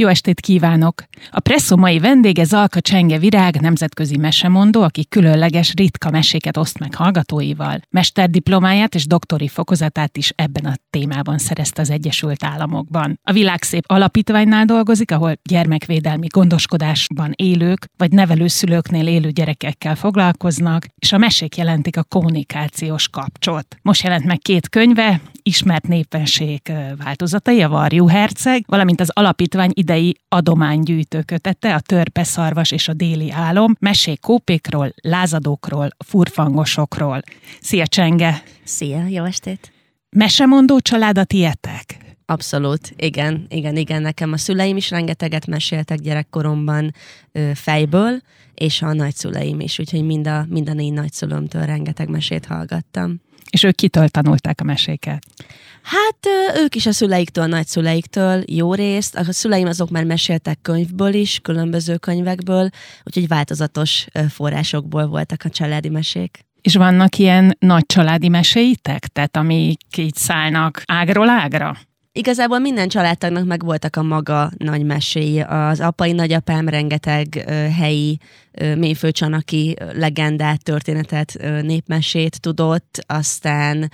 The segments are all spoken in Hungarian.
Jó estét kívánok! A Presszó mai vendége Zalka Csenge Virág, nemzetközi mesemondó, aki különleges, ritka meséket oszt meg hallgatóival. Mesterdiplomáját és doktori fokozatát is ebben a témában szerezte az Egyesült Államokban. A Világszép Alapítványnál dolgozik, ahol gyermekvédelmi gondoskodásban élők vagy nevelőszülőknél élő gyerekekkel foglalkoznak, és a mesék jelentik a kommunikációs kapcsot. Most jelent meg két könyve, ismert népenség változatai, a Varjú Herceg, valamint az alapítvány idei adománygyűjtő kötete, a Törpe Szarvas és a Déli Álom, mesék kópékról, lázadókról, furfangosokról. Szia Csenge! Szia, jó estét! Mesemondó család a tietek? Abszolút, igen, igen, igen. Nekem a szüleim is rengeteget meséltek gyerekkoromban ö, fejből, és a nagyszüleim is, úgyhogy mind a, mind a négy nagyszülőmtől rengeteg mesét hallgattam. És ők kitől tanulták a meséket? Hát ők is a szüleiktől, nagyszüleiktől jó részt. A szüleim azok már meséltek könyvből is, különböző könyvekből, úgyhogy változatos forrásokból voltak a családi mesék. És vannak ilyen nagy családi meséitek? Tehát amik így szállnak ágról ágra? Igazából minden családtagnak meg voltak a maga nagy meséi. Az apai nagyapám rengeteg helyi ö, mélyfőcsanaki legendát, történetet, népmesét tudott, aztán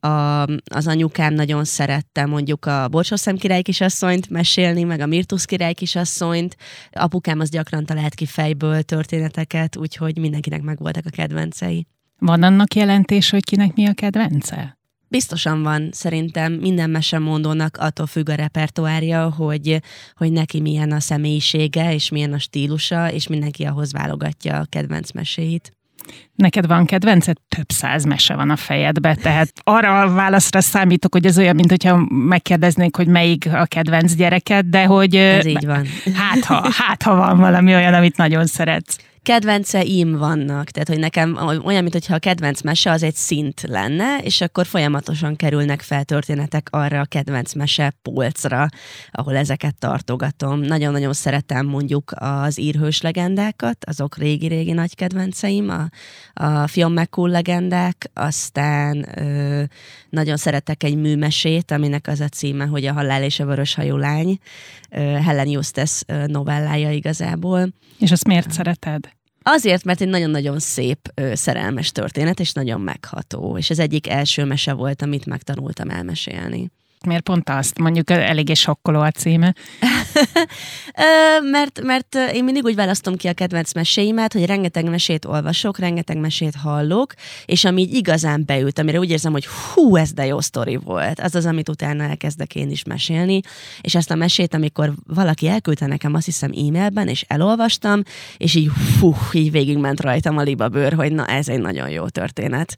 a, az anyukám nagyon szerette mondjuk a Borsószem király kisasszonyt mesélni, meg a Mirtusz király kisasszonyt. Apukám az gyakran talált ki fejből történeteket, úgyhogy mindenkinek megvoltak a kedvencei. Van annak jelentés, hogy kinek mi a kedvence? Biztosan van, szerintem minden mesemondónak attól függ a repertoárja, hogy, hogy neki milyen a személyisége, és milyen a stílusa, és mindenki ahhoz válogatja a kedvenc meséit. Neked van kedvenced? Több száz mese van a fejedbe, tehát arra a válaszra számítok, hogy ez olyan, mint hogyha megkérdeznék, hogy melyik a kedvenc gyereked, de hogy... Ez így van. Hát ha, hát ha van valami olyan, amit nagyon szeretsz kedvenceim vannak. Tehát, hogy nekem olyan, mintha a kedvenc mese az egy szint lenne, és akkor folyamatosan kerülnek fel történetek arra a kedvenc mese polcra, ahol ezeket tartogatom. Nagyon-nagyon szeretem mondjuk az írhős legendákat, azok régi-régi nagy kedvenceim, a, a Fion McCool legendák, aztán ö, nagyon szeretek egy műmesét, aminek az a címe, hogy a halál és a vörös hajú lány, ö, Helen Eustace novellája igazából. És azt miért szereted? Azért, mert egy nagyon-nagyon szép ö, szerelmes történet, és nagyon megható. És ez egyik első mese volt, amit megtanultam elmesélni. Miért pont azt? Mondjuk eléggé sokkoló a címe. mert, mert én mindig úgy választom ki a kedvenc meséimet, hogy rengeteg mesét olvasok, rengeteg mesét hallok, és ami így igazán beült, amire úgy érzem, hogy hú, ez de jó sztori volt, az az, amit utána elkezdek én is mesélni, és ezt a mesét, amikor valaki elküldte nekem, azt hiszem e-mailben, és elolvastam, és így hú, így végigment rajtam a libabőr, hogy na, ez egy nagyon jó történet.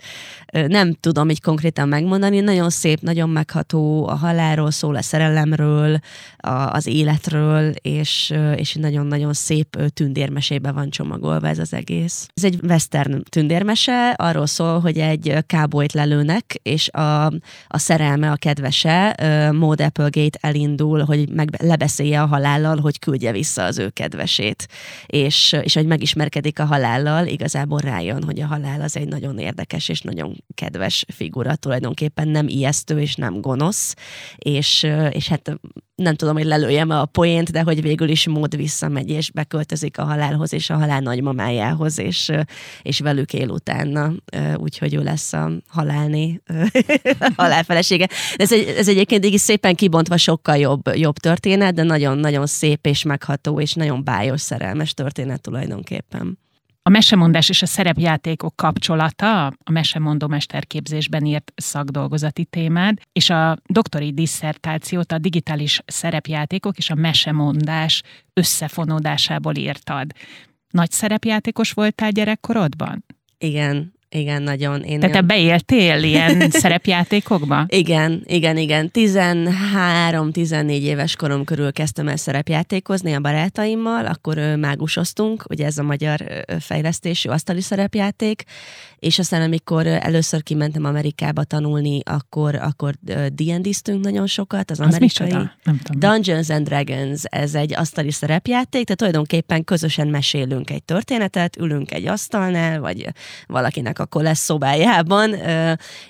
Nem tudom így konkrétan megmondani, nagyon szép, nagyon megható, a halálról szól, a szerelemről, a, az életről, és, és nagyon-nagyon szép tündérmesébe van csomagolva ez az egész. Ez egy western tündérmese, arról szól, hogy egy kábolyt lelőnek, és a, a szerelme, a kedvese, Maud Applegate elindul, hogy meg, lebeszélje a halállal, hogy küldje vissza az ő kedvesét. És, és hogy megismerkedik a halállal, igazából rájön, hogy a halál az egy nagyon érdekes és nagyon kedves figura, tulajdonképpen nem ijesztő és nem gonosz, és, és hát nem tudom, hogy lelőjem a poént, de hogy végül is mód visszamegy, és beköltözik a halálhoz, és a halál nagymamájához, és, és velük él utána, úgyhogy ő lesz a halálné halálfelesége. Ez, egy, ez egyébként így szépen kibontva sokkal jobb, jobb történet, de nagyon-nagyon szép és megható, és nagyon bájos szerelmes történet tulajdonképpen. A mesemondás és a szerepjátékok kapcsolata a mesemondó mesterképzésben írt szakdolgozati témád, és a doktori disszertációt a digitális szerepjátékok és a mesemondás összefonódásából írtad. Nagy szerepjátékos voltál gyerekkorodban? Igen, igen, nagyon. Én Tehát te beéltél ilyen szerepjátékokba? Igen, igen, igen. 13-14 éves korom körül kezdtem el szerepjátékozni a barátaimmal, akkor mágusoztunk, ugye ez a magyar fejlesztésű asztali szerepjáték, és aztán amikor először kimentem Amerikába tanulni, akkor, akkor D&D-ztünk nagyon sokat, az, az amerikai Nem tudom. Dungeons and Dragons, ez egy asztali szerepjáték, tehát tulajdonképpen közösen mesélünk egy történetet, ülünk egy asztalnál, vagy valakinek a kolesz szobájában,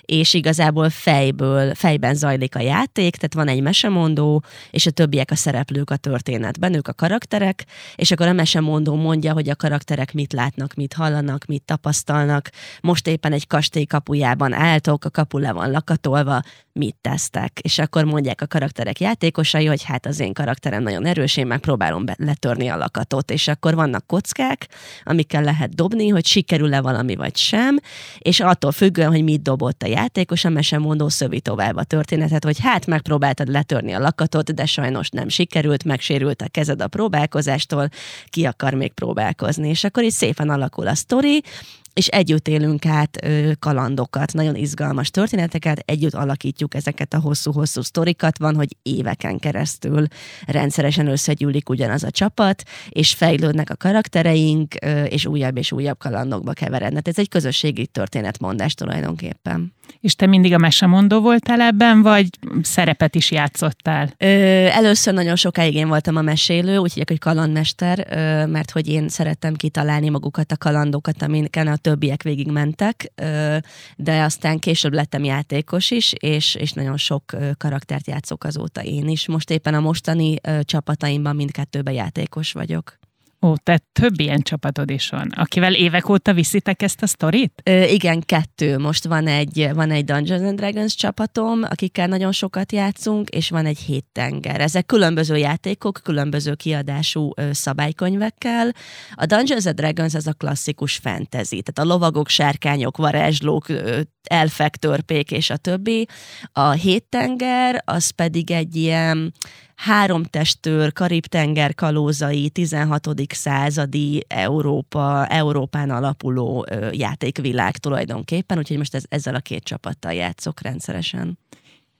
és igazából fejből, fejben zajlik a játék, tehát van egy mesemondó, és a többiek a szereplők a történetben, ők a karakterek, és akkor a mesemondó mondja, hogy a karakterek mit látnak, mit hallanak, mit tapasztalnak. Most éppen egy kastély kapujában álltok, a kapu le van lakatolva, mit tesztek. És akkor mondják a karakterek játékosai, hogy hát az én karakterem nagyon erős, én megpróbálom letörni a lakatot. És akkor vannak kockák, amikkel lehet dobni, hogy sikerül-e valami vagy sem, és attól függően, hogy mit dobott a játékos, a mesemondó szövi tovább a történetet, hogy hát megpróbáltad letörni a lakatot, de sajnos nem sikerült, megsérült a kezed a próbálkozástól, ki akar még próbálkozni. És akkor így szépen alakul a sztori, és együtt élünk át ö, kalandokat, nagyon izgalmas történeteket, együtt alakítjuk ezeket a hosszú-hosszú sztorikat, van, hogy éveken keresztül rendszeresen összegyűlik ugyanaz a csapat, és fejlődnek a karaktereink, ö, és újabb és újabb kalandokba keverednek. Ez egy közösségi történetmondás tulajdonképpen. És te mindig a mesemondó voltál ebben, vagy szerepet is játszottál? Ö, először nagyon sokáig én voltam a mesélő, úgyhogy hogy kalandmester, ö, mert hogy én szerettem kitalálni magukat a kalandokat, amiken a többiek végigmentek, ö, de aztán később lettem játékos is, és, és nagyon sok karaktert játszok azóta én is. Most éppen a mostani ö, csapataimban mindkettőben játékos vagyok. Ó, tehát több ilyen csapatod is van, akivel évek óta viszitek ezt a sztorit? Ö, igen, kettő. Most van egy, van egy Dungeons and Dragons csapatom, akikkel nagyon sokat játszunk, és van egy hét tenger. Ezek különböző játékok, különböző kiadású ö, szabálykönyvekkel. A Dungeons and Dragons az a klasszikus fantasy, tehát a lovagok, sárkányok, varázslók, ö, elfek, törpék és a többi. A hét tenger az pedig egy ilyen három testőr, Karib-tenger kalózai, 16. századi Európa, Európán alapuló játékvilág tulajdonképpen, úgyhogy most ez, ezzel a két csapattal játszok rendszeresen.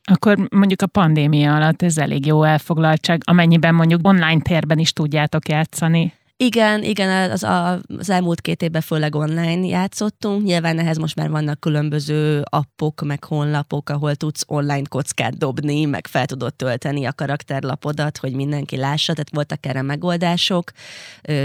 Akkor mondjuk a pandémia alatt ez elég jó elfoglaltság, amennyiben mondjuk online térben is tudjátok játszani. Igen, igen, az, az elmúlt két évben főleg online játszottunk. Nyilván ehhez most már vannak különböző appok, meg honlapok, ahol tudsz online kockát dobni, meg fel tudod tölteni a karakterlapodat, hogy mindenki lássa, tehát voltak erre megoldások,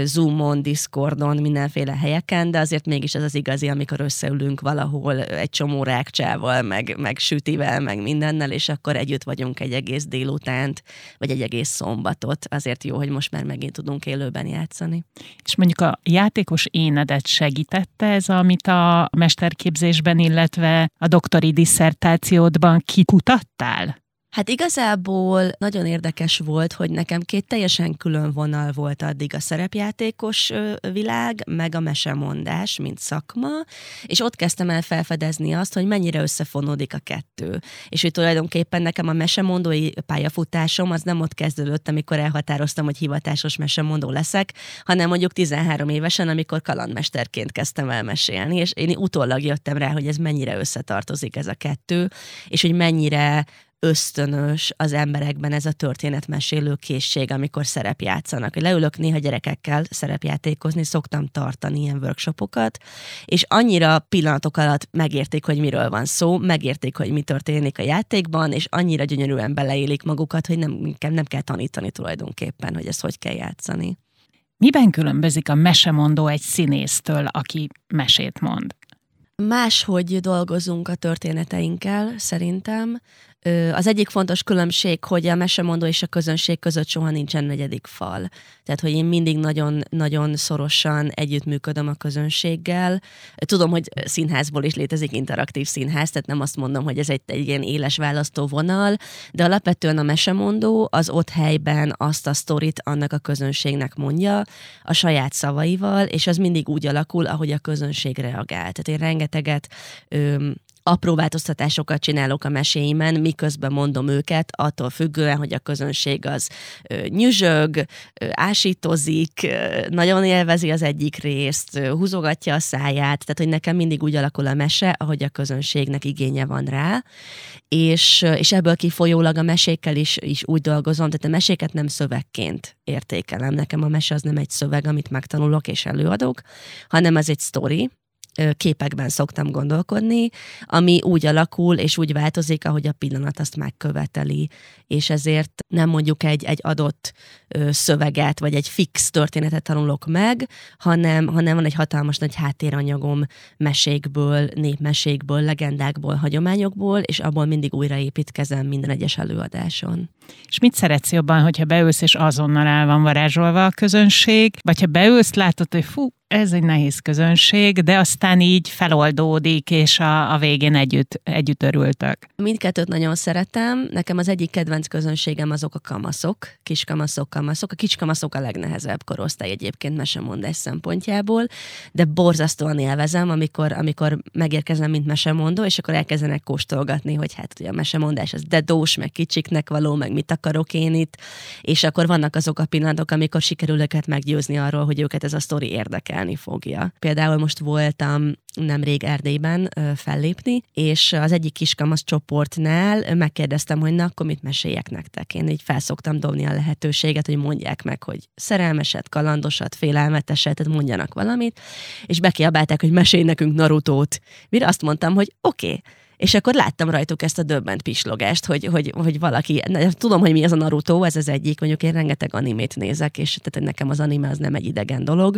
Zoomon, Discordon, mindenféle helyeken, de azért mégis ez az igazi, amikor összeülünk valahol egy csomó rákcsával, meg, meg sütivel, meg mindennel, és akkor együtt vagyunk egy egész délutánt, vagy egy egész szombatot. Azért jó, hogy most már megint tudunk élőben játszani játszani. És mondjuk a játékos énedet segítette ez, amit a mesterképzésben, illetve a doktori disszertációdban kikutattál? Hát igazából nagyon érdekes volt, hogy nekem két teljesen külön vonal volt addig a szerepjátékos világ, meg a mesemondás, mint szakma, és ott kezdtem el felfedezni azt, hogy mennyire összefonódik a kettő. És hogy tulajdonképpen nekem a mesemondói pályafutásom az nem ott kezdődött, amikor elhatároztam, hogy hivatásos mesemondó leszek, hanem mondjuk 13 évesen, amikor kalandmesterként kezdtem el mesélni, és én utólag jöttem rá, hogy ez mennyire összetartozik ez a kettő, és hogy mennyire ösztönös az emberekben ez a történetmesélő készség, amikor szerepjátszanak. Leülök néha gyerekekkel szerepjátékozni, szoktam tartani ilyen workshopokat, és annyira pillanatok alatt megérték, hogy miről van szó, megérték, hogy mi történik a játékban, és annyira gyönyörűen beleélik magukat, hogy nem, nem kell tanítani tulajdonképpen, hogy ezt hogy kell játszani. Miben különbözik a mesemondó egy színésztől, aki mesét mond? Máshogy dolgozunk a történeteinkkel, szerintem. Az egyik fontos különbség, hogy a mesemondó és a közönség között soha nincsen negyedik fal. Tehát, hogy én mindig nagyon-nagyon szorosan együttműködöm a közönséggel. Tudom, hogy színházból is létezik interaktív színház, tehát nem azt mondom, hogy ez egy, egy ilyen éles választóvonal, de alapvetően a mesemondó az ott helyben azt a sztorit annak a közönségnek mondja a saját szavaival, és az mindig úgy alakul, ahogy a közönség reagál. Tehát én rengeteget öm, apró változtatásokat csinálok a meséimen, miközben mondom őket, attól függően, hogy a közönség az nyüzsög, ásítozik, nagyon élvezi az egyik részt, húzogatja a száját, tehát hogy nekem mindig úgy alakul a mese, ahogy a közönségnek igénye van rá, és, és ebből kifolyólag a mesékkel is, is úgy dolgozom, tehát a meséket nem szövegként értékelem. Nekem a mese az nem egy szöveg, amit megtanulok és előadok, hanem az egy sztori, képekben szoktam gondolkodni, ami úgy alakul és úgy változik, ahogy a pillanat azt megköveteli. És ezért nem mondjuk egy, egy adott szöveget, vagy egy fix történetet tanulok meg, hanem, hanem van egy hatalmas nagy háttéranyagom mesékből, népmesékből, legendákból, hagyományokból, és abból mindig újraépítkezem minden egyes előadáson. És mit szeretsz jobban, hogyha beülsz, és azonnal el van varázsolva a közönség, vagy ha beülsz, látod, hogy fú, ez egy nehéz közönség, de aztán így feloldódik, és a, a végén együtt, együtt örültök. Mindkettőt nagyon szeretem. Nekem az egyik kedvenc közönségem azok a kamaszok, kiskamaszok, kamaszok. A kiskamaszok a legnehezebb korosztály egyébként mesemondás szempontjából, de borzasztóan élvezem, amikor, amikor megérkezem, mint mesemondó, és akkor elkezdenek kóstolgatni, hogy hát ugye a mesemondás az dedós, meg kicsiknek való, meg mit akarok én itt, és akkor vannak azok a pillanatok, amikor sikerül őket meggyőzni arról, hogy őket ez a sztori érdekel érdekelni fogja. Például most voltam nemrég Erdélyben ö, fellépni, és az egyik kiskamasz csoportnál megkérdeztem, hogy na, akkor mit meséljek nektek. Én így felszoktam dobni a lehetőséget, hogy mondják meg, hogy szerelmeset, kalandosat, félelmeteset, tehát mondjanak valamit, és bekiabálták, hogy mesélj nekünk Narutót. Mire azt mondtam, hogy oké, okay, és akkor láttam rajtuk ezt a döbbent pislogást, hogy, hogy, hogy valaki, tudom, hogy mi az a Naruto, ez az egyik, mondjuk én rengeteg animét nézek, és tehát nekem az anime az nem egy idegen dolog.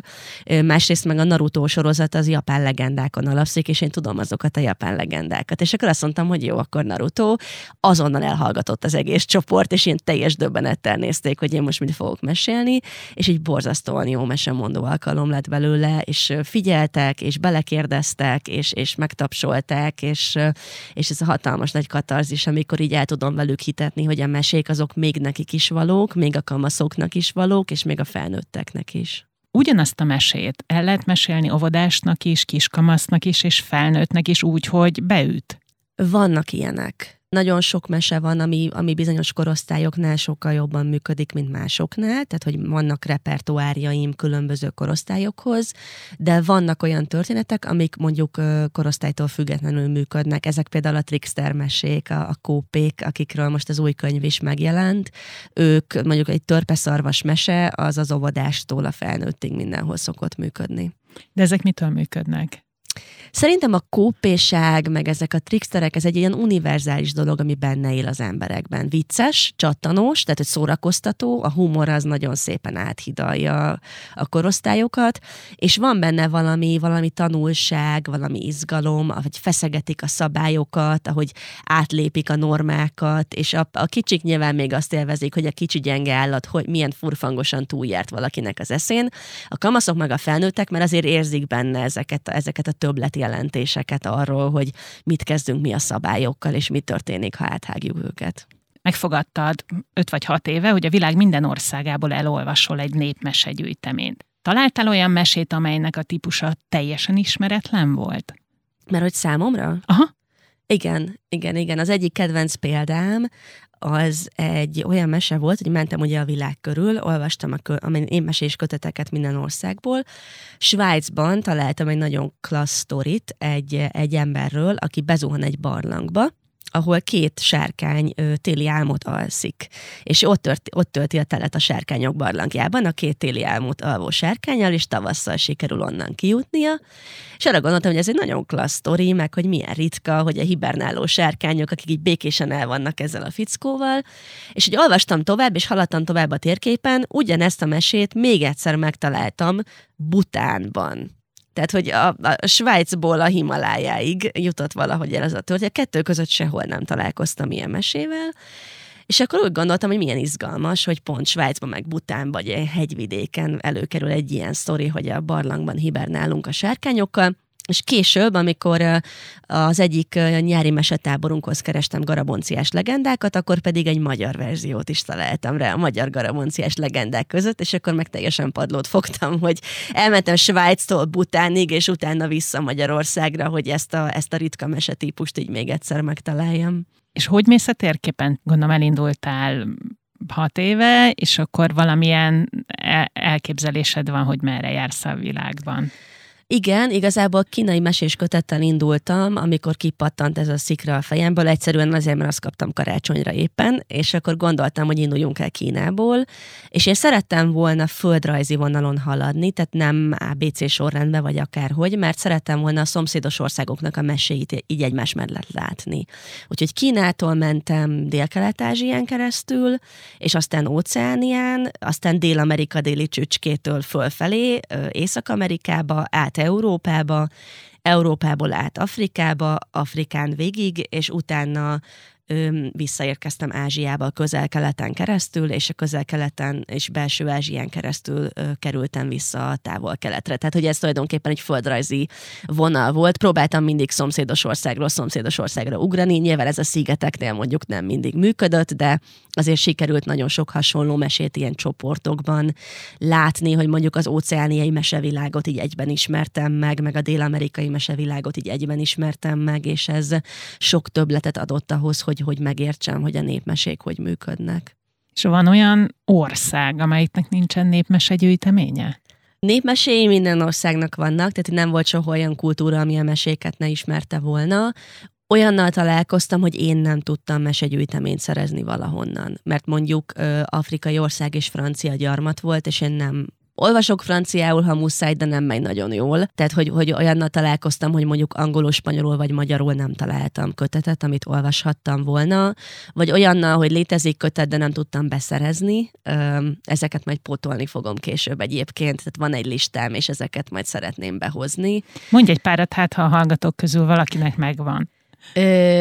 Másrészt meg a Naruto sorozat az japán legendákon alapszik, és én tudom azokat a japán legendákat. És akkor azt mondtam, hogy jó, akkor Naruto. Azonnal elhallgatott az egész csoport, és ilyen teljes döbbenettel nézték, hogy én most mit fogok mesélni, és egy borzasztóan jó mesemondó alkalom lett belőle, és figyeltek, és belekérdeztek, és, és megtapsolták, és és ez a hatalmas nagy katarzis, amikor így el tudom velük hitetni, hogy a mesék azok még nekik is valók, még a kamaszoknak is valók, és még a felnőtteknek is ugyanazt a mesét el lehet mesélni óvodásnak is, kiskamasznak is, és felnőttnek is úgy, hogy beüt. Vannak ilyenek nagyon sok mese van, ami, ami bizonyos korosztályoknál sokkal jobban működik, mint másoknál, tehát hogy vannak repertoárjaim különböző korosztályokhoz, de vannak olyan történetek, amik mondjuk korosztálytól függetlenül működnek. Ezek például a trickster mesék, a, a kópék, akikről most az új könyv is megjelent. Ők mondjuk egy törpeszarvas mese, az az óvodástól a felnőttig mindenhol szokott működni. De ezek mitől működnek? Szerintem a kópéság, meg ezek a tricksterek, ez egy ilyen univerzális dolog, ami benne él az emberekben. Vicces, csattanós, tehát egy szórakoztató, a humor az nagyon szépen áthidalja a korosztályokat, és van benne valami, valami tanulság, valami izgalom, ahogy feszegetik a szabályokat, ahogy átlépik a normákat, és a, a kicsik nyilván még azt élvezik, hogy a kicsi gyenge állat, hogy milyen furfangosan túljárt valakinek az eszén. A kamaszok meg a felnőttek, mert azért érzik benne ezeket, ezeket a többlet jelentéseket arról, hogy mit kezdünk mi a szabályokkal, és mi történik, ha áthágjuk őket megfogadtad öt vagy hat éve, hogy a világ minden országából elolvasol egy népmesegyűjteményt. Találtál olyan mesét, amelynek a típusa teljesen ismeretlen volt? Mert hogy számomra? Aha. Igen, igen, igen. Az egyik kedvenc példám az egy olyan mese volt, hogy mentem ugye a világ körül, olvastam a kö- én mesés köteteket minden országból. Svájcban találtam egy nagyon klassz sztorit egy, egy emberről, aki bezuhan egy barlangba, ahol két sárkány ö, téli álmot alszik, és ott, tört, ott tölti a telet a sárkányok barlangjában, a két téli álmot alvó sárkányal, és tavasszal sikerül onnan kijutnia, és arra gondoltam, hogy ez egy nagyon klassz sztori, meg hogy milyen ritka, hogy a hibernáló sárkányok, akik így békésen el vannak ezzel a fickóval, és hogy olvastam tovább, és haladtam tovább a térképen, ugyanezt a mesét még egyszer megtaláltam Butánban. Tehát, hogy a, a Svájcból a Himalájáig jutott valahogy el az a történet. Kettő között sehol nem találkoztam ilyen mesével. És akkor úgy gondoltam, hogy milyen izgalmas, hogy pont Svájcban, meg Butánban, vagy egy hegyvidéken előkerül egy ilyen sztori, hogy a barlangban hibernálunk a sárkányokkal, és később, amikor az egyik nyári mesetáborunkhoz kerestem garabonciás legendákat, akkor pedig egy magyar verziót is találtam rá a magyar garabonciás legendák között, és akkor meg teljesen padlót fogtam, hogy elmentem Svájctól Butánig, és utána vissza Magyarországra, hogy ezt a, ezt a ritka mesetípust így még egyszer megtaláljam. És hogy mész a térképen? Gondolom elindultál hat éve, és akkor valamilyen elképzelésed van, hogy merre jársz a világban. Igen, igazából kínai mesés kötettel indultam, amikor kipattant ez a szikra a fejemből, egyszerűen azért, mert azt kaptam karácsonyra éppen, és akkor gondoltam, hogy induljunk el Kínából, és én szerettem volna földrajzi vonalon haladni, tehát nem ABC sorrendben, vagy akárhogy, mert szerettem volna a szomszédos országoknak a meséit így egymás mellett látni. Úgyhogy Kínától mentem Dél-Kelet-Ázsián keresztül, és aztán Óceánián, aztán Dél-Amerika déli csücskétől fölfelé, Észak-Amerikába, át Európába, Európából át Afrikába, Afrikán végig, és utána visszaérkeztem Ázsiába a közel-keleten keresztül, és a közel-keleten és belső Ázsián keresztül kerültem vissza a távol-keletre. Tehát, hogy ez tulajdonképpen egy földrajzi vonal volt. Próbáltam mindig szomszédos országról szomszédos országra ugrani. Nyilván ez a szigeteknél mondjuk nem mindig működött, de azért sikerült nagyon sok hasonló mesét ilyen csoportokban látni, hogy mondjuk az óceániai mesevilágot így egyben ismertem meg, meg a dél-amerikai mesevilágot így egyben ismertem meg, és ez sok többletet adott ahhoz, hogy, hogy megértsem, hogy a népmesék hogy működnek. És van olyan ország, amelyiknek nincsen népmesegyűjteménye? Népmeséi minden országnak vannak, tehát nem volt soha olyan kultúra, ami a meséket ne ismerte volna olyannal találkoztam, hogy én nem tudtam mesegyűjteményt szerezni valahonnan. Mert mondjuk ö, afrikai ország és francia gyarmat volt, és én nem Olvasok franciául, ha muszáj, de nem megy nagyon jól. Tehát, hogy, hogy olyannal találkoztam, hogy mondjuk angolul, spanyolul vagy magyarul nem találtam kötetet, amit olvashattam volna, vagy olyannal, hogy létezik kötet, de nem tudtam beszerezni. Ezeket majd pótolni fogom később egyébként, tehát van egy listám, és ezeket majd szeretném behozni. Mondj egy párat, hát ha a hallgatók közül valakinek megvan.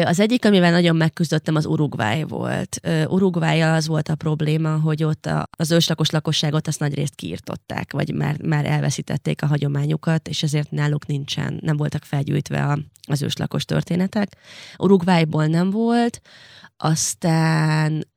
Az egyik, amivel nagyon megküzdöttem, az Uruguay volt. uruguay az volt a probléma, hogy ott az őslakos lakosságot azt nagy részt kiirtották, vagy már, már elveszítették a hagyományukat, és ezért náluk nincsen, nem voltak felgyűjtve a, az őslakos történetek. Uruguayból nem volt, aztán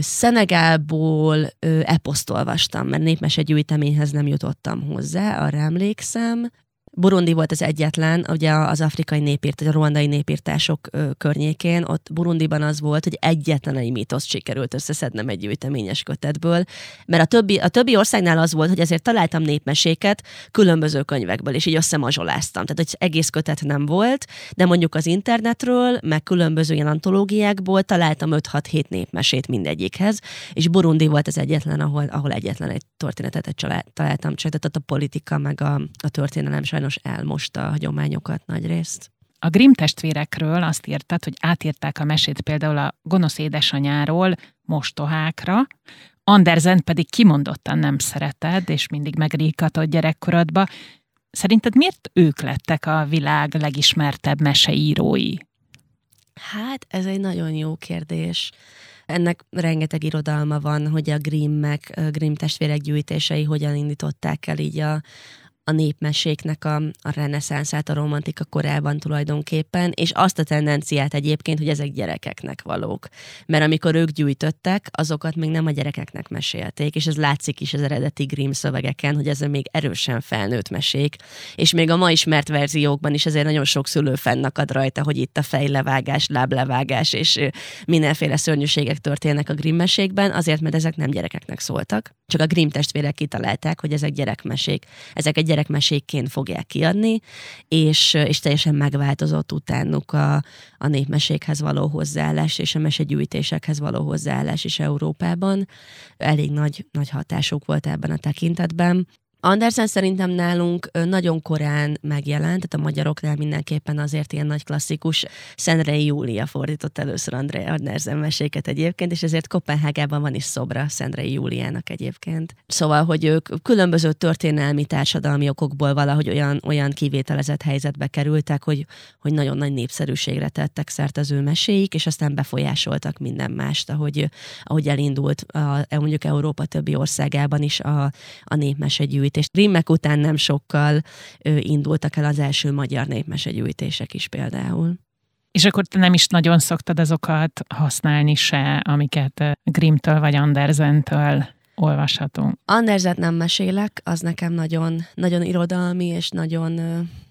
Szenegálból eposzt olvastam, mert népmese gyűjteményhez nem jutottam hozzá, arra emlékszem. Burundi volt az egyetlen, ugye az afrikai népírt, a ruandai népírtások környékén, ott Burundiban az volt, hogy egyetlen egy mítoszt sikerült összeszednem egy gyűjteményes kötetből, mert a többi, a többi országnál az volt, hogy ezért találtam népmeséket különböző könyvekből, és így összemazsoláztam. Tehát, hogy egész kötet nem volt, de mondjuk az internetről, meg különböző ilyen antológiákból találtam 5-6-7 népmesét mindegyikhez, és Burundi volt az egyetlen, ahol, ahol egyetlen egy történetet találtam, csak tehát a politika meg a, a történelem sajnos sajnos elmosta a hagyományokat nagy részt. A Grimm testvérekről azt írtad, hogy átírták a mesét például a gonosz édesanyáról mostohákra, Andersen pedig kimondottan nem szereted, és mindig megríkatott gyerekkorodba. Szerinted miért ők lettek a világ legismertebb meseírói? Hát, ez egy nagyon jó kérdés. Ennek rengeteg irodalma van, hogy a Grimmek, Grimm testvérek gyűjtései hogyan indították el így a, a népmeséknek a, a reneszánszát a romantika korában tulajdonképpen, és azt a tendenciát egyébként, hogy ezek gyerekeknek valók. Mert amikor ők gyűjtöttek, azokat még nem a gyerekeknek mesélték, és ez látszik is az eredeti Grimm szövegeken, hogy ez még erősen felnőtt mesék, és még a ma ismert verziókban is azért nagyon sok szülő fennakad rajta, hogy itt a fejlevágás, láblevágás és mindenféle szörnyűségek történnek a Grimm mesékben, azért, mert ezek nem gyerekeknek szóltak. Csak a Grimm testvérek kitalálták, hogy ezek gyerekmesék. Ezek egy gyerekmesékként fogják kiadni, és, és teljesen megváltozott utánuk a, a népmesékhez való hozzáállás és a mesegyűjtésekhez való hozzáállás is Európában. Elég nagy, nagy hatásuk volt ebben a tekintetben. Andersen szerintem nálunk nagyon korán megjelent, tehát a magyaroknál mindenképpen azért ilyen nagy klasszikus. Szentrei Júlia fordított először André Andersen meséket egyébként, és ezért Kopenhágában van is szobra Szentrei Júliának egyébként. Szóval, hogy ők különböző történelmi, társadalmi okokból valahogy olyan, olyan kivételezett helyzetbe kerültek, hogy, hogy nagyon nagy népszerűségre tettek szert az ő meséik, és aztán befolyásoltak minden mást, ahogy, ahogy elindult a, mondjuk Európa többi országában is a, a népmese és Rimmek után nem sokkal ö, indultak el az első magyar népmesegyűjtések is például. És akkor te nem is nagyon szoktad azokat használni se, amiket Grimmtől vagy Andersentől olvasható? Anderzet nem mesélek, az nekem nagyon, nagyon irodalmi, és nagyon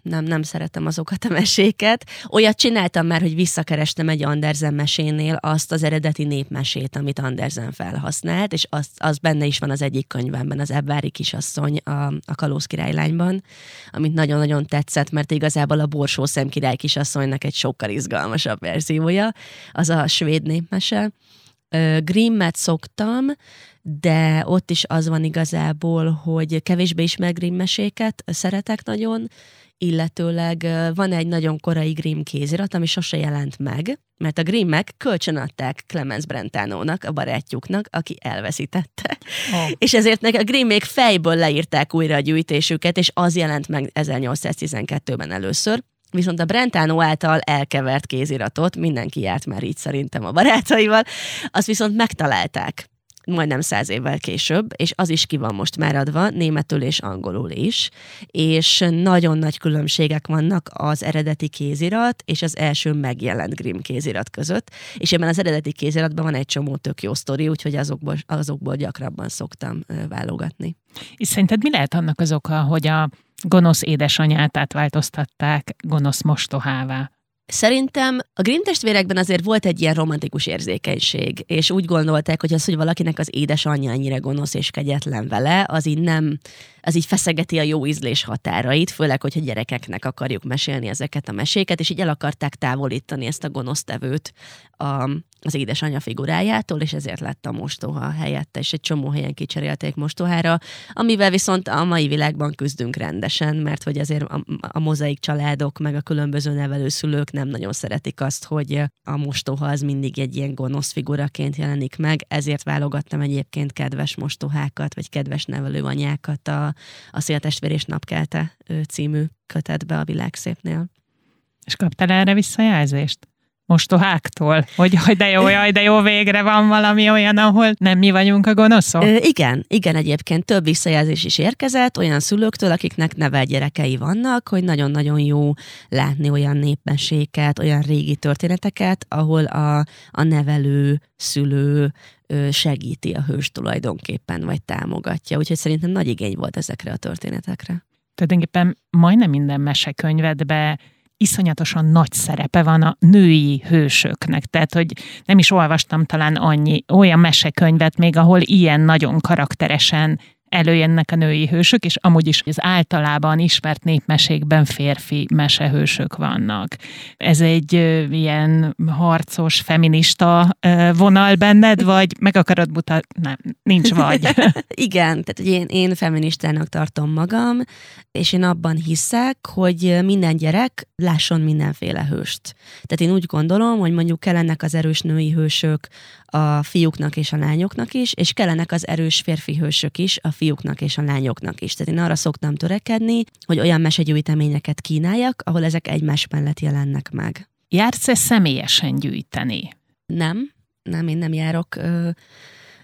nem, nem szeretem azokat a meséket. Olyat csináltam már, hogy visszakerestem egy Andersen mesénél azt az eredeti népmesét, amit Andersen felhasznált, és az, az benne is van az egyik könyvemben, az Ebbári kisasszony a, a Kalóz királylányban, amit nagyon-nagyon tetszett, mert igazából a Borsó szem király kisasszonynak egy sokkal izgalmasabb verziója, az a svéd népmese. Grimmet szoktam, de ott is az van igazából, hogy kevésbé ismer Grimm meséket szeretek nagyon, illetőleg van egy nagyon korai Grimm kézirat, ami sose jelent meg, mert a Grimmek kölcsönadták Clemens Brentánónak, a barátjuknak, aki elveszítette. Oh. És ezért nek a Grimmék fejből leírták újra a gyűjtésüket, és az jelent meg 1812-ben először. Viszont a Brentano által elkevert kéziratot, mindenki járt már így szerintem a barátaival, azt viszont megtalálták majdnem száz évvel később, és az is ki van most már adva, németül és angolul is, és nagyon nagy különbségek vannak az eredeti kézirat és az első megjelent Grimm kézirat között, és ebben az eredeti kéziratban van egy csomó tök jó sztori, úgyhogy azokból, azokból gyakrabban szoktam válogatni. És szerinted mi lehet annak az oka, hogy a gonosz édesanyát átváltoztatták gonosz mostohává? Szerintem a Grimm testvérekben azért volt egy ilyen romantikus érzékenység, és úgy gondolták, hogy az, hogy valakinek az édesanyja ennyire gonosz és kegyetlen vele, az így nem, az így feszegeti a jó ízlés határait, főleg, hogyha gyerekeknek akarjuk mesélni ezeket a meséket, és így el akarták távolítani ezt a gonosztevőt a, az édesanyja figurájától, és ezért lett a mostoha helyette, és egy csomó helyen kicserélték mostohára, amivel viszont a mai világban küzdünk rendesen, mert hogy azért a, a mozaik családok, meg a különböző nevelőszülők nem nagyon szeretik azt, hogy a mostoha az mindig egy ilyen gonosz figuraként jelenik meg, ezért válogattam egyébként kedves mostohákat, vagy kedves nevelőanyákat a, a Széltestvér és Napkelte című kötetbe a világszépnél. És kaptál erre visszajelzést? Mostoháktól, hogy jaj, de jó, jaj, de jó, végre van valami olyan, ahol nem mi vagyunk a gonoszok? Ö, igen, igen, egyébként több visszajelzés is érkezett olyan szülőktől, akiknek nevel gyerekei vannak, hogy nagyon-nagyon jó látni olyan népmeséket, olyan régi történeteket, ahol a, a nevelő szülő segíti a hős tulajdonképpen, vagy támogatja. Úgyhogy szerintem nagy igény volt ezekre a történetekre. Tulajdonképpen majdnem minden mesekönyvedbe iszonyatosan nagy szerepe van a női hősöknek. Tehát, hogy nem is olvastam talán annyi olyan mesekönyvet még, ahol ilyen nagyon karakteresen előjönnek a női hősök, és amúgy is az általában ismert népmesékben férfi mesehősök vannak. Ez egy ilyen harcos, feminista vonal benned, vagy meg akarod mutatni? Nem, nincs vagy. Igen, tehát én, én feministának tartom magam, és én abban hiszek, hogy minden gyerek lásson mindenféle hőst. Tehát én úgy gondolom, hogy mondjuk kellenek az erős női hősök a fiúknak és a lányoknak is, és kellenek az erős férfi hősök is a fiúknak és a lányoknak is. Tehát én arra szoktam törekedni, hogy olyan mesegyűjteményeket kínáljak, ahol ezek egymás mellett jelennek meg. Jársz-e személyesen gyűjteni? Nem, nem, én nem járok ö,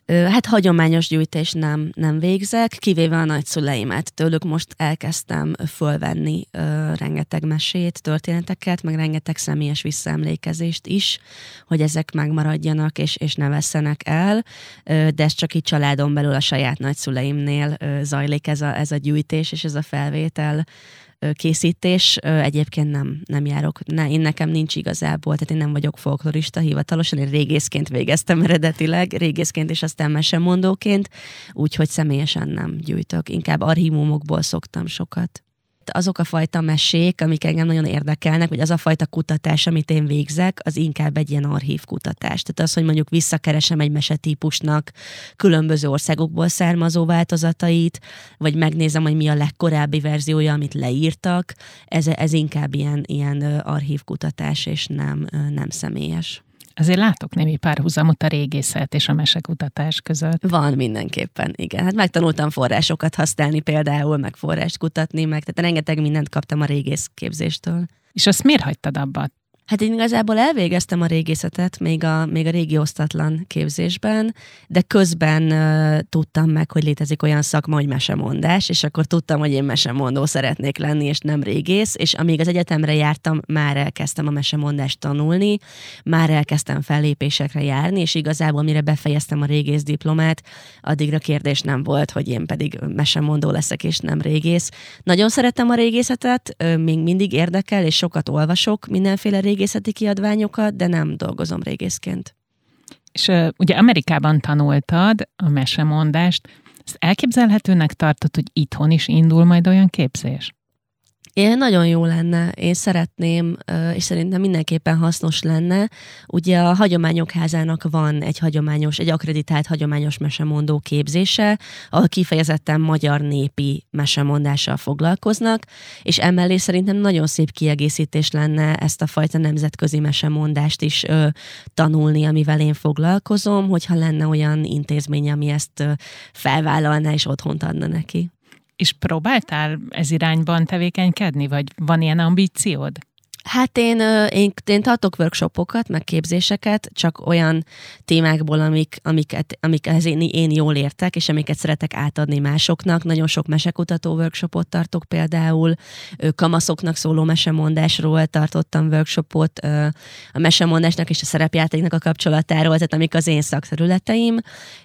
Hát hagyományos gyűjtés nem, nem végzek, kivéve a nagyszüleimet. Tőlük most elkezdtem fölvenni ö, rengeteg mesét, történeteket, meg rengeteg személyes visszaemlékezést is, hogy ezek megmaradjanak és, és ne vesszenek el, ö, de ez csak így családon belül a saját nagyszüleimnél ö, zajlik ez a, ez a gyűjtés és ez a felvétel készítés. Egyébként nem, nem járok, ne, én nekem nincs igazából, tehát én nem vagyok folklorista hivatalosan, én régészként végeztem eredetileg, régészként és aztán mesemondóként, úgyhogy személyesen nem gyűjtök, inkább archívumokból szoktam sokat azok a fajta mesék, amik engem nagyon érdekelnek, vagy az a fajta kutatás, amit én végzek, az inkább egy ilyen archív kutatás. Tehát az, hogy mondjuk visszakeresem egy mesetípusnak különböző országokból származó változatait, vagy megnézem, hogy mi a legkorábbi verziója, amit leírtak, ez, ez inkább ilyen, ilyen archív kutatás, és nem, nem személyes. Azért látok némi párhuzamot a régészet és a mesekutatás között. Van mindenképpen, igen. Hát megtanultam forrásokat használni például, meg forrást kutatni, meg tehát rengeteg mindent kaptam a régész képzéstől. És azt miért hagytad abba? Hát én igazából elvégeztem a régészetet, még a, még a régi osztatlan képzésben, de közben uh, tudtam meg, hogy létezik olyan szakma, hogy mesemondás, és akkor tudtam, hogy én mesemondó szeretnék lenni, és nem régész, és amíg az egyetemre jártam, már elkezdtem a mesemondást tanulni, már elkezdtem fellépésekre járni, és igazából mire befejeztem a régész diplomát, addigra kérdés nem volt, hogy én pedig mesemondó leszek, és nem régész. Nagyon szeretem a régészetet, még mindig érdekel, és sokat olvasok mindenféle régész régészeti kiadványokat, de nem dolgozom régészként. És ugye Amerikában tanultad a mesemondást, ezt elképzelhetőnek tartod, hogy itthon is indul majd olyan képzés? Én nagyon jó lenne, én szeretném, és szerintem mindenképpen hasznos lenne. Ugye a Hagyományok Házának van egy hagyományos, egy akreditált hagyományos mesemondó képzése, ahol kifejezetten magyar népi mesemondással foglalkoznak, és emellé szerintem nagyon szép kiegészítés lenne ezt a fajta nemzetközi mesemondást is ö, tanulni, amivel én foglalkozom, hogyha lenne olyan intézmény, ami ezt ö, felvállalná és otthont adna neki. És próbáltál ez irányban tevékenykedni, vagy van ilyen ambíciód? Hát én, én, én tartok workshopokat, meg képzéseket, csak olyan témákból, amik, amiket, amikhez én, én jól értek, és amiket szeretek átadni másoknak. Nagyon sok mesekutató workshopot tartok például, kamaszoknak szóló mesemondásról tartottam workshopot, a mesemondásnak és a szerepjátéknak a kapcsolatáról, tehát amik az én szakterületeim,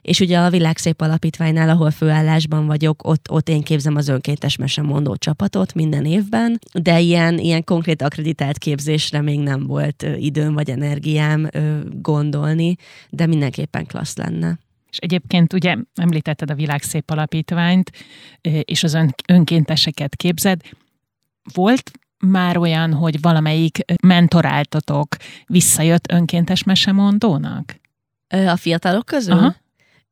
és ugye a Világszép Alapítványnál, ahol főállásban vagyok, ott, ott én képzem az önkéntes mesemondó csapatot minden évben, de ilyen, ilyen konkrét akreditált képzésre még nem volt időm vagy energiám gondolni, de mindenképpen klassz lenne. És egyébként ugye említetted a Világszép Alapítványt, és az ön, önkénteseket képzed. Volt már olyan, hogy valamelyik mentoráltatok visszajött önkéntes mesemondónak? A fiatalok közül? Aha.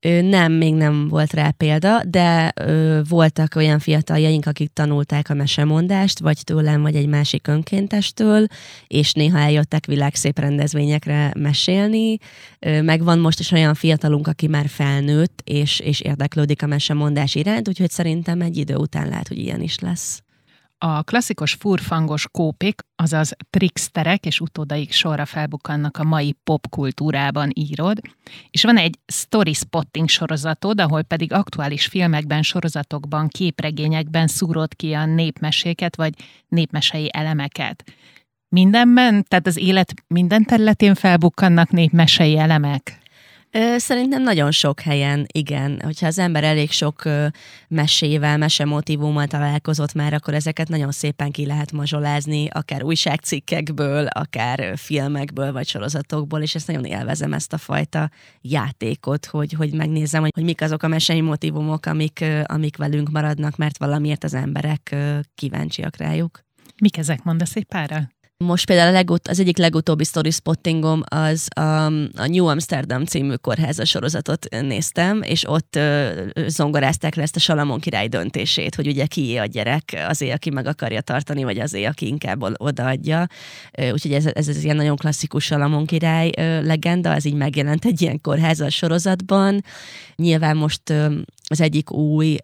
Nem, még nem volt rá példa, de ö, voltak olyan fiataljaink, akik tanulták a mesemondást, vagy tőlem, vagy egy másik önkéntestől, és néha eljöttek világszép rendezvényekre mesélni. Ö, meg van most is olyan fiatalunk, aki már felnőtt, és, és érdeklődik a mesemondás iránt, úgyhogy szerintem egy idő után lehet, hogy ilyen is lesz. A klasszikus furfangos kópik, azaz tricksterek és utódaik sorra felbukannak a mai popkultúrában írod, és van egy story spotting sorozatod, ahol pedig aktuális filmekben, sorozatokban, képregényekben szúrod ki a népmeséket vagy népmesei elemeket. Mindenben, tehát az élet minden területén felbukkannak népmesei elemek? Szerintem nagyon sok helyen, igen. Hogyha az ember elég sok mesével, mesemotívummal találkozott már, akkor ezeket nagyon szépen ki lehet mazsolázni, akár újságcikkekből, akár filmekből, vagy sorozatokból, és ezt nagyon élvezem, ezt a fajta játékot, hogy, hogy megnézem, hogy, hogy mik azok a mesei motivumok, amik, amik velünk maradnak, mert valamiért az emberek kíváncsiak rájuk. Mik ezek? Mondasz egy párra? Most például a legut- az egyik legutóbbi story spottingom az um, a New Amsterdam című kórháza sorozatot néztem, és ott uh, zongorázták le ezt a Salamon király döntését, hogy ugye kié a gyerek, azért, aki meg akarja tartani, vagy azért, aki inkább odaadja. Uh, úgyhogy ez, ez, ez ilyen nagyon klasszikus Salamon király uh, legenda, az így megjelent egy ilyen kórháza sorozatban. Nyilván most uh, az egyik új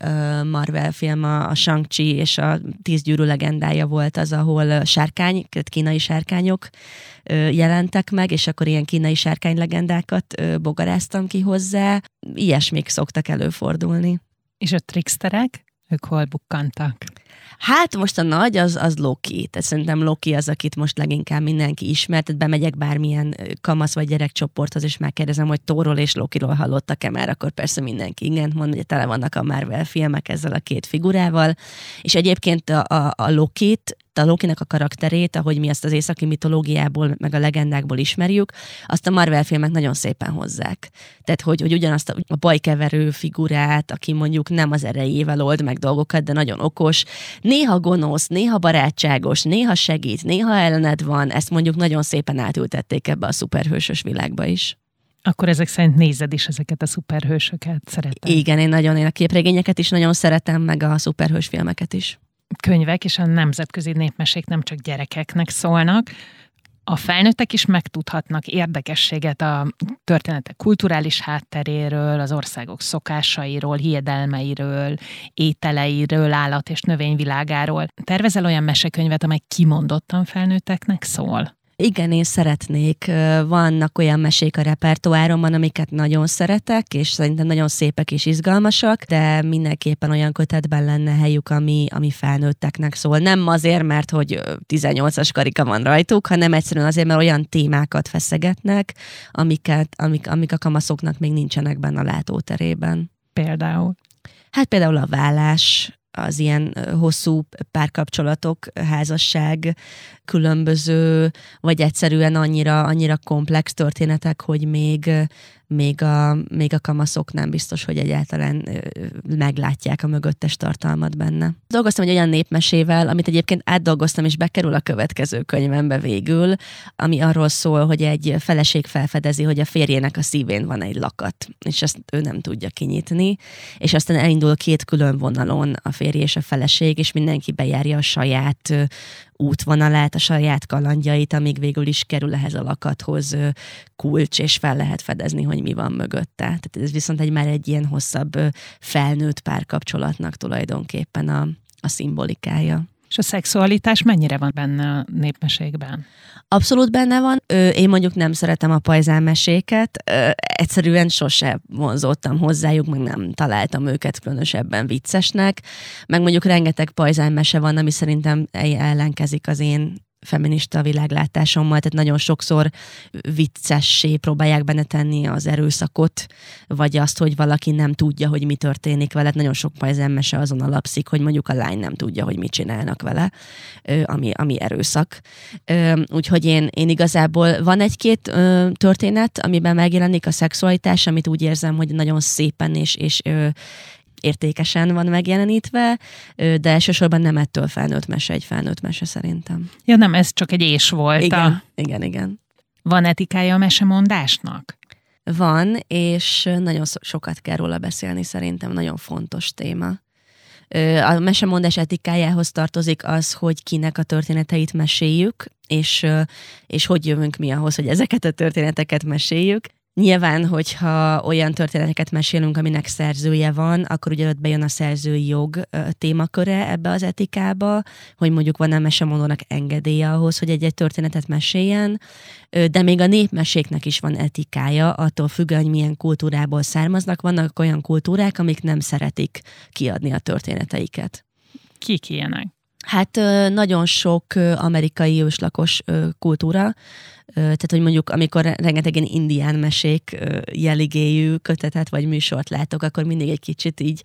Marvel film, a, Shang-Chi és a Tíz gyűrű legendája volt az, ahol sárkány, kínai sárkányok jelentek meg, és akkor ilyen kínai sárkány legendákat uh, bogaráztam ki hozzá. Ilyesmik szoktak előfordulni. És a tricksterek? Ők hol bukkantak? Hát most a nagy az, az Loki. Tehát szerintem Loki az, akit most leginkább mindenki ismert. Tehát bemegyek bármilyen kamasz vagy gyerekcsoporthoz, és megkérdezem, hogy Tóról és Lokiról hallottak-e már, akkor persze mindenki igen mond, hogy tele vannak a Marvel filmek ezzel a két figurával. És egyébként a, a, a Lokit a Lokinek a karakterét, ahogy mi ezt az északi mitológiából, meg a legendákból ismerjük, azt a Marvel filmek nagyon szépen hozzák. Tehát, hogy, hogy ugyanazt a, a bajkeverő figurát, aki mondjuk nem az erejével old meg dolgokat, de nagyon okos, néha gonosz, néha barátságos, néha segít, néha ellened van, ezt mondjuk nagyon szépen átültették ebbe a szuperhősös világba is. Akkor ezek szerint nézed is ezeket a szuperhősöket, szeretem. Igen, én nagyon, én a képregényeket is nagyon szeretem, meg a szuperhős filmeket is könyvek és a nemzetközi népmesék nem csak gyerekeknek szólnak, a felnőttek is megtudhatnak érdekességet a történetek kulturális hátteréről, az országok szokásairól, hiedelmeiről, ételeiről, állat- és növényvilágáról. Tervezel olyan mesekönyvet, amely kimondottan felnőtteknek szól? Igen, én szeretnék. Vannak olyan mesék a repertoáromban, amiket nagyon szeretek, és szerintem nagyon szépek és izgalmasak, de mindenképpen olyan kötetben lenne helyük, ami, ami felnőtteknek szól. Nem azért, mert hogy 18-as karika van rajtuk, hanem egyszerűen azért, mert olyan témákat feszegetnek, amiket, amik, amik a kamaszoknak még nincsenek benne a látóterében. Például? Hát például a vállás, az ilyen hosszú párkapcsolatok, házasság, különböző, vagy egyszerűen annyira, annyira komplex történetek, hogy még még a, még a kamaszok nem biztos, hogy egyáltalán meglátják a mögöttes tartalmat benne. Dolgoztam egy olyan népmesével, amit egyébként átdolgoztam, és bekerül a következő könyvembe végül, ami arról szól, hogy egy feleség felfedezi, hogy a férjének a szívén van egy lakat, és ezt ő nem tudja kinyitni, és aztán elindul két külön vonalon a férje és a feleség, és mindenki bejárja a saját útvonalát, a saját kalandjait, amíg végül is kerül ehhez a lakathoz kulcs, és fel lehet fedezni, hogy mi van mögötte. Tehát ez viszont egy már egy ilyen hosszabb felnőtt párkapcsolatnak tulajdonképpen a, a szimbolikája. A szexualitás mennyire van benne a népmesékben? Abszolút benne van. Én mondjuk nem szeretem a pajzálmeséket, egyszerűen sose vonzottam hozzájuk, meg nem találtam őket különösebben viccesnek. Meg mondjuk rengeteg pajzálmese van, ami szerintem ellenkezik az én feminista világlátásommal, tehát nagyon sokszor viccessé próbálják benne tenni az erőszakot, vagy azt, hogy valaki nem tudja, hogy mi történik vele. Nagyon sok pajzemmese azon alapszik, hogy mondjuk a lány nem tudja, hogy mit csinálnak vele, ami, ami erőszak. Úgyhogy én, én igazából van egy-két történet, amiben megjelenik a szexualitás, amit úgy érzem, hogy nagyon szépen és, és értékesen van megjelenítve, de elsősorban nem ettől felnőtt mese egy felnőtt mese szerintem. Ja nem, ez csak egy és volt. Igen, a... igen, igen. Van etikája a mesemondásnak? Van, és nagyon sokat kell róla beszélni szerintem, nagyon fontos téma. A mesemondás etikájához tartozik az, hogy kinek a történeteit meséljük, és, és hogy jövünk mi ahhoz, hogy ezeket a történeteket meséljük. Nyilván, hogyha olyan történeteket mesélünk, aminek szerzője van, akkor ugye ott bejön a szerzői jog témaköre ebbe az etikába, hogy mondjuk van a mesemondónak engedélye ahhoz, hogy egy-egy történetet meséljen, de még a népmeséknek is van etikája, attól függően, hogy milyen kultúrából származnak. Vannak olyan kultúrák, amik nem szeretik kiadni a történeteiket. Kik ilyenek? Hát nagyon sok amerikai őslakos kultúra, tehát, hogy mondjuk, amikor rengeteg ilyen indián mesék jeligéjű kötetet vagy műsort látok, akkor mindig egy kicsit így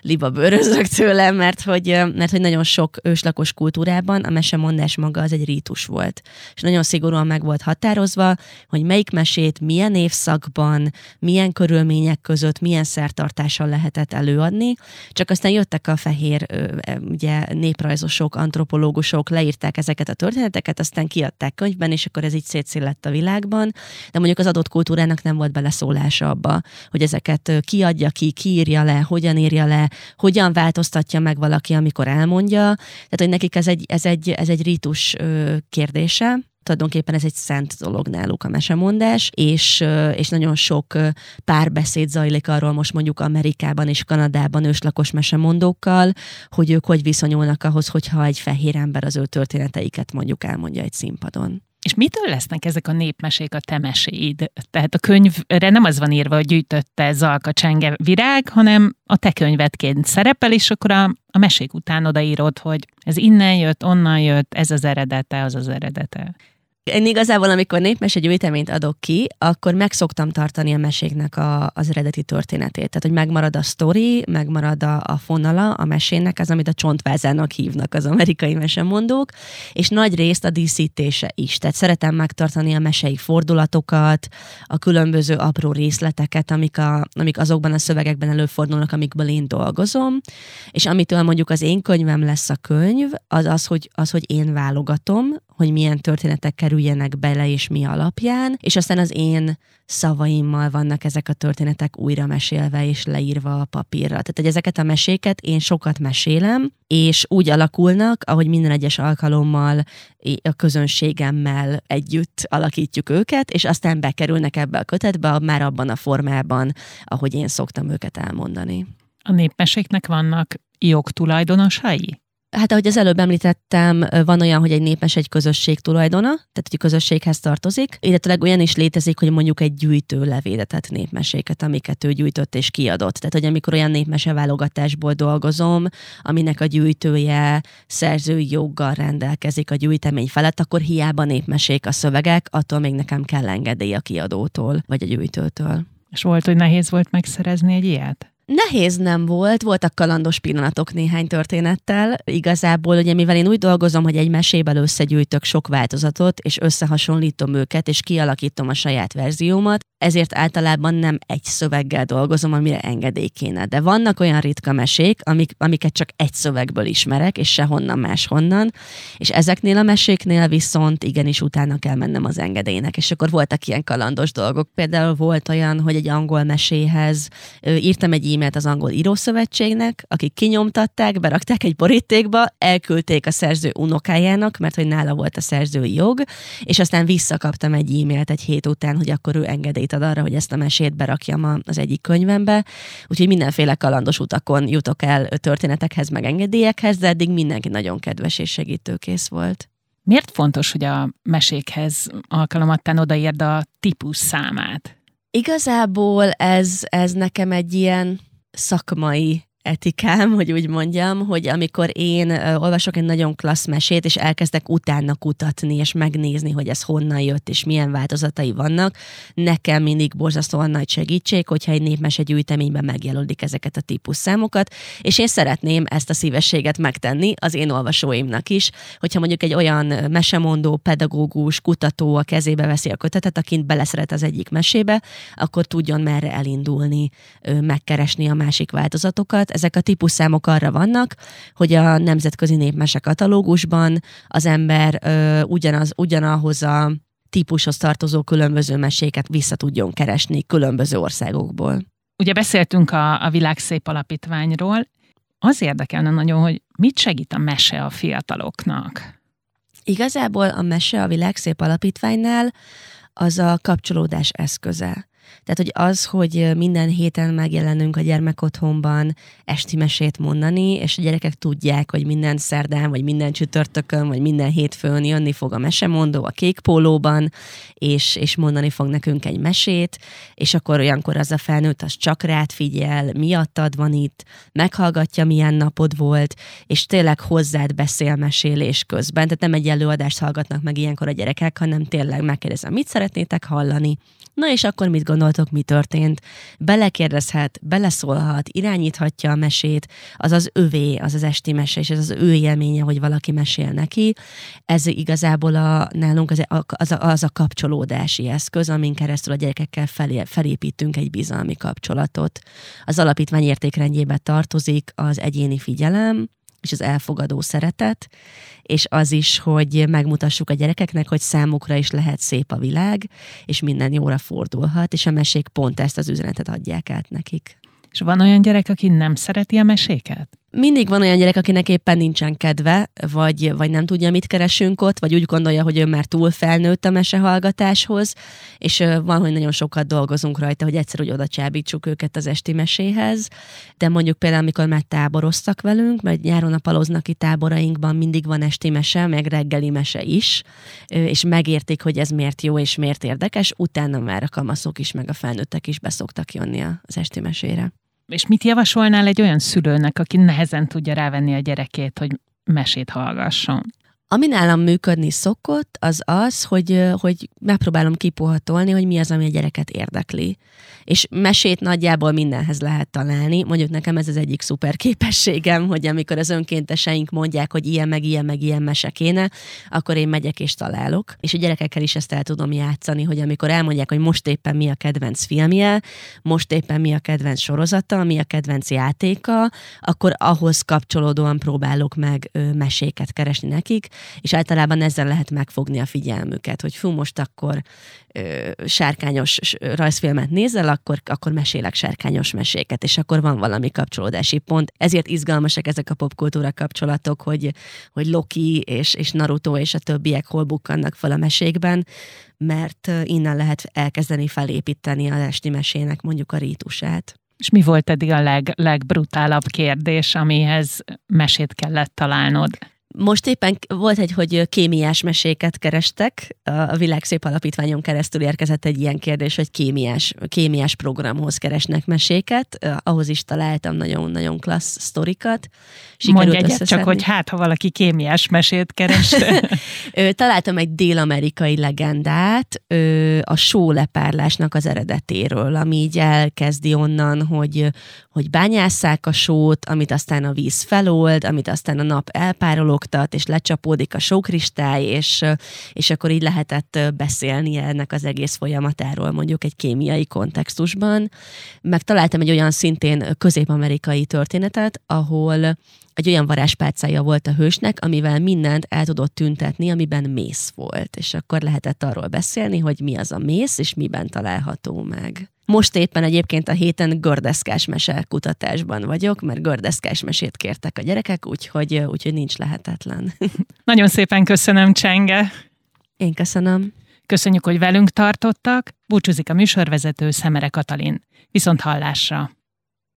libabőrözök tőlem, mert hogy, mert hogy nagyon sok őslakos kultúrában a mesemondás maga az egy rítus volt. És nagyon szigorúan meg volt határozva, hogy melyik mesét milyen évszakban, milyen körülmények között, milyen szertartással lehetett előadni. Csak aztán jöttek a fehér ugye, néprajzosok, antropológusok, leírták ezeket a történeteket, aztán kiadták könyvben, és akkor ez így szét lett a világban, de mondjuk az adott kultúrának nem volt beleszólása abba, hogy ezeket kiadja ki, kiírja le, hogyan írja le, hogyan változtatja meg valaki, amikor elmondja. Tehát, hogy nekik ez egy, ez egy, ez egy rítus kérdése, tulajdonképpen ez egy szent dolog náluk a mesemondás, és, és nagyon sok párbeszéd zajlik arról most mondjuk Amerikában és Kanadában őslakos mesemondókkal, hogy ők hogy viszonyulnak ahhoz, hogyha egy fehér ember az ő történeteiket mondjuk elmondja egy színpadon. És mitől lesznek ezek a népmesék a temeséid? Tehát a könyvre nem az van írva, hogy gyűjtötte Zalka Csenge virág, hanem a te könyvedként szerepel, és akkor a, a mesék után odaírod, hogy ez innen jött, onnan jött, ez az eredete, az az eredete. Én igazából, amikor népmese gyűjteményt adok ki, akkor meg szoktam tartani a meséknek a, az eredeti történetét. Tehát, hogy megmarad a sztori, megmarad a, a fonala a mesének, az, amit a csontvázának hívnak az amerikai mesemondók, és nagy részt a díszítése is. Tehát szeretem megtartani a mesei fordulatokat, a különböző apró részleteket, amik, a, amik azokban a szövegekben előfordulnak, amikből én dolgozom, és amitől mondjuk az én könyvem lesz a könyv, az az, hogy, az, hogy én válogatom, hogy milyen történetek kerüljenek bele, és mi alapján, és aztán az én szavaimmal vannak ezek a történetek újra mesélve és leírva a papírra. Tehát, hogy ezeket a meséket én sokat mesélem, és úgy alakulnak, ahogy minden egyes alkalommal a közönségemmel együtt alakítjuk őket, és aztán bekerülnek ebbe a kötetbe, már abban a formában, ahogy én szoktam őket elmondani. A népmeséknek vannak jogtulajdonosai? Hát ahogy az előbb említettem, van olyan, hogy egy népmes egy közösség tulajdona, tehát egy közösséghez tartozik, illetve olyan is létezik, hogy mondjuk egy gyűjtő levédetet népmeséket, amiket ő gyűjtött és kiadott. Tehát, hogy amikor olyan népmese válogatásból dolgozom, aminek a gyűjtője szerzői joggal rendelkezik a gyűjtemény felett, akkor hiába népmesék a szövegek, attól még nekem kell engedély a kiadótól, vagy a gyűjtőtől. És volt, hogy nehéz volt megszerezni egy ilyet? Nehéz nem volt, voltak kalandos pillanatok néhány történettel. Igazából, ugye mivel én úgy dolgozom, hogy egy mesében összegyűjtök sok változatot, és összehasonlítom őket, és kialakítom a saját verziómat, ezért általában nem egy szöveggel dolgozom, amire engedély kéne. De vannak olyan ritka mesék, amik, amiket csak egy szövegből ismerek, és sehonnan máshonnan, és ezeknél a meséknél viszont igenis utána kell mennem az engedélynek. És akkor voltak ilyen kalandos dolgok. Például volt olyan, hogy egy angol meséhez írtam egy e-mailt az angol írószövetségnek, akik kinyomtatták, berakták egy borítékba, elküldték a szerző unokájának, mert hogy nála volt a szerzői jog, és aztán visszakaptam egy e-mailt egy hét után, hogy akkor ő engedélyt ad arra, hogy ezt a mesét berakjam az egyik könyvembe. Úgyhogy mindenféle kalandos utakon jutok el történetekhez, meg engedélyekhez, de eddig mindenki nagyon kedves és segítőkész volt. Miért fontos, hogy a mesékhez alkalomattán odaírd a típus számát? Igazából ez, ez nekem egy ilyen szakmai etikám, hogy úgy mondjam, hogy amikor én olvasok egy nagyon klassz mesét, és elkezdek utána kutatni, és megnézni, hogy ez honnan jött, és milyen változatai vannak, nekem mindig borzasztóan nagy segítség, hogyha egy népmese gyűjteményben megjelölik ezeket a típusszámokat, és én szeretném ezt a szívességet megtenni az én olvasóimnak is, hogyha mondjuk egy olyan mesemondó, pedagógus, kutató a kezébe veszi a kötetet, akint beleszeret az egyik mesébe, akkor tudjon merre elindulni, megkeresni a másik változatokat, ezek a típusszámok arra vannak, hogy a Nemzetközi Népmese katalógusban az ember ö, ugyanaz, ugyanahoz a típushoz tartozó különböző meséket vissza tudjon keresni különböző országokból. Ugye beszéltünk a, a Világ Szép Alapítványról. Az érdekelne nagyon, hogy mit segít a mese a fiataloknak? Igazából a mese a Világ Szép Alapítványnál az a kapcsolódás eszköze. Tehát, hogy az, hogy minden héten megjelenünk a gyermekotthonban esti mesét mondani, és a gyerekek tudják, hogy minden szerdán, vagy minden csütörtökön, vagy minden hétfőn jönni fog a mesemondó a kék pólóban, és, és mondani fog nekünk egy mesét, és akkor olyankor az a felnőtt, az csak rád figyel, miattad van itt, meghallgatja, milyen napod volt, és tényleg hozzád beszél mesélés közben. Tehát nem egy előadást hallgatnak meg ilyenkor a gyerekek, hanem tényleg megkérdezem, mit szeretnétek hallani, Na és akkor mit gondoltok, mi történt? Belekérdezhet, beleszólhat, irányíthatja a mesét, az az övé, az az esti mese, és ez az ő élménye, hogy valaki mesél neki. Ez igazából a, nálunk az a, az, a, az a kapcsolódási eszköz, amin keresztül a gyerekekkel felé, felépítünk egy bizalmi kapcsolatot. Az alapítvány értékrendjébe tartozik az egyéni figyelem, és az elfogadó szeretet, és az is, hogy megmutassuk a gyerekeknek, hogy számukra is lehet szép a világ, és minden jóra fordulhat, és a mesék pont ezt az üzenetet adják át nekik. És van olyan gyerek, aki nem szereti a meséket? Mindig van olyan gyerek, akinek éppen nincsen kedve, vagy, vagy nem tudja, mit keresünk ott, vagy úgy gondolja, hogy ő már túl felnőtt a mesehallgatáshoz, és van, hogy nagyon sokat dolgozunk rajta, hogy egyszer úgy oda csábítsuk őket az esti meséhez, de mondjuk például, amikor már táboroztak velünk, mert nyáron a paloznaki táborainkban mindig van esti mese, meg reggeli mese is, és megértik, hogy ez miért jó és miért érdekes, utána már a kamaszok is, meg a felnőttek is beszoktak jönni az esti mesére. És mit javasolnál egy olyan szülőnek, aki nehezen tudja rávenni a gyerekét, hogy mesét hallgasson? Ami nálam működni szokott, az az, hogy, hogy megpróbálom kipuhatolni, hogy mi az, ami a gyereket érdekli. És mesét nagyjából mindenhez lehet találni. Mondjuk nekem ez az egyik szuper képességem, hogy amikor az önkénteseink mondják, hogy ilyen, meg ilyen, meg ilyen mese kéne, akkor én megyek és találok. És a gyerekekkel is ezt el tudom játszani, hogy amikor elmondják, hogy most éppen mi a kedvenc filmje, most éppen mi a kedvenc sorozata, mi a kedvenc játéka, akkor ahhoz kapcsolódóan próbálok meg meséket keresni nekik, és általában ezzel lehet megfogni a figyelmüket, hogy fú, most akkor ö, sárkányos rajzfilmet nézel, akkor, akkor mesélek sárkányos meséket, és akkor van valami kapcsolódási pont. Ezért izgalmasak ezek a popkultúra kapcsolatok, hogy, hogy Loki és, és Naruto és a többiek hol bukkannak fel a mesékben, mert innen lehet elkezdeni felépíteni a esti mesének mondjuk a rítusát. És mi volt eddig a leg, legbrutálabb kérdés, amihez mesét kellett találnod? Most éppen volt egy, hogy kémiás meséket kerestek. A Világ Szép Alapítványon keresztül érkezett egy ilyen kérdés, hogy kémiás, kémiás programhoz keresnek meséket. Ahhoz is találtam nagyon-nagyon klassz sztorikat. Sikerült Mondj egyet csak, hogy hát, ha valaki kémiás mesét keres. Találtam egy dél-amerikai legendát a sólepárlásnak az eredetéről, ami így elkezdi onnan, hogy, hogy bányásszák a sót, amit aztán a víz felold, amit aztán a nap elpárolog, kopogtat, és lecsapódik a sókristály, és, és akkor így lehetett beszélni ennek az egész folyamatáról, mondjuk egy kémiai kontextusban. Megtaláltam egy olyan szintén közép-amerikai történetet, ahol egy olyan varázspálcája volt a hősnek, amivel mindent el tudott tüntetni, amiben mész volt. És akkor lehetett arról beszélni, hogy mi az a mész, és miben található meg. Most éppen egyébként a héten gördeszkás mese kutatásban vagyok, mert gördeszkás mesét kértek a gyerekek, úgyhogy, úgyhogy nincs lehetetlen. Nagyon szépen köszönöm, Csenge. Én köszönöm. Köszönjük, hogy velünk tartottak. Búcsúzik a műsorvezető Szemere Katalin. Viszont hallásra!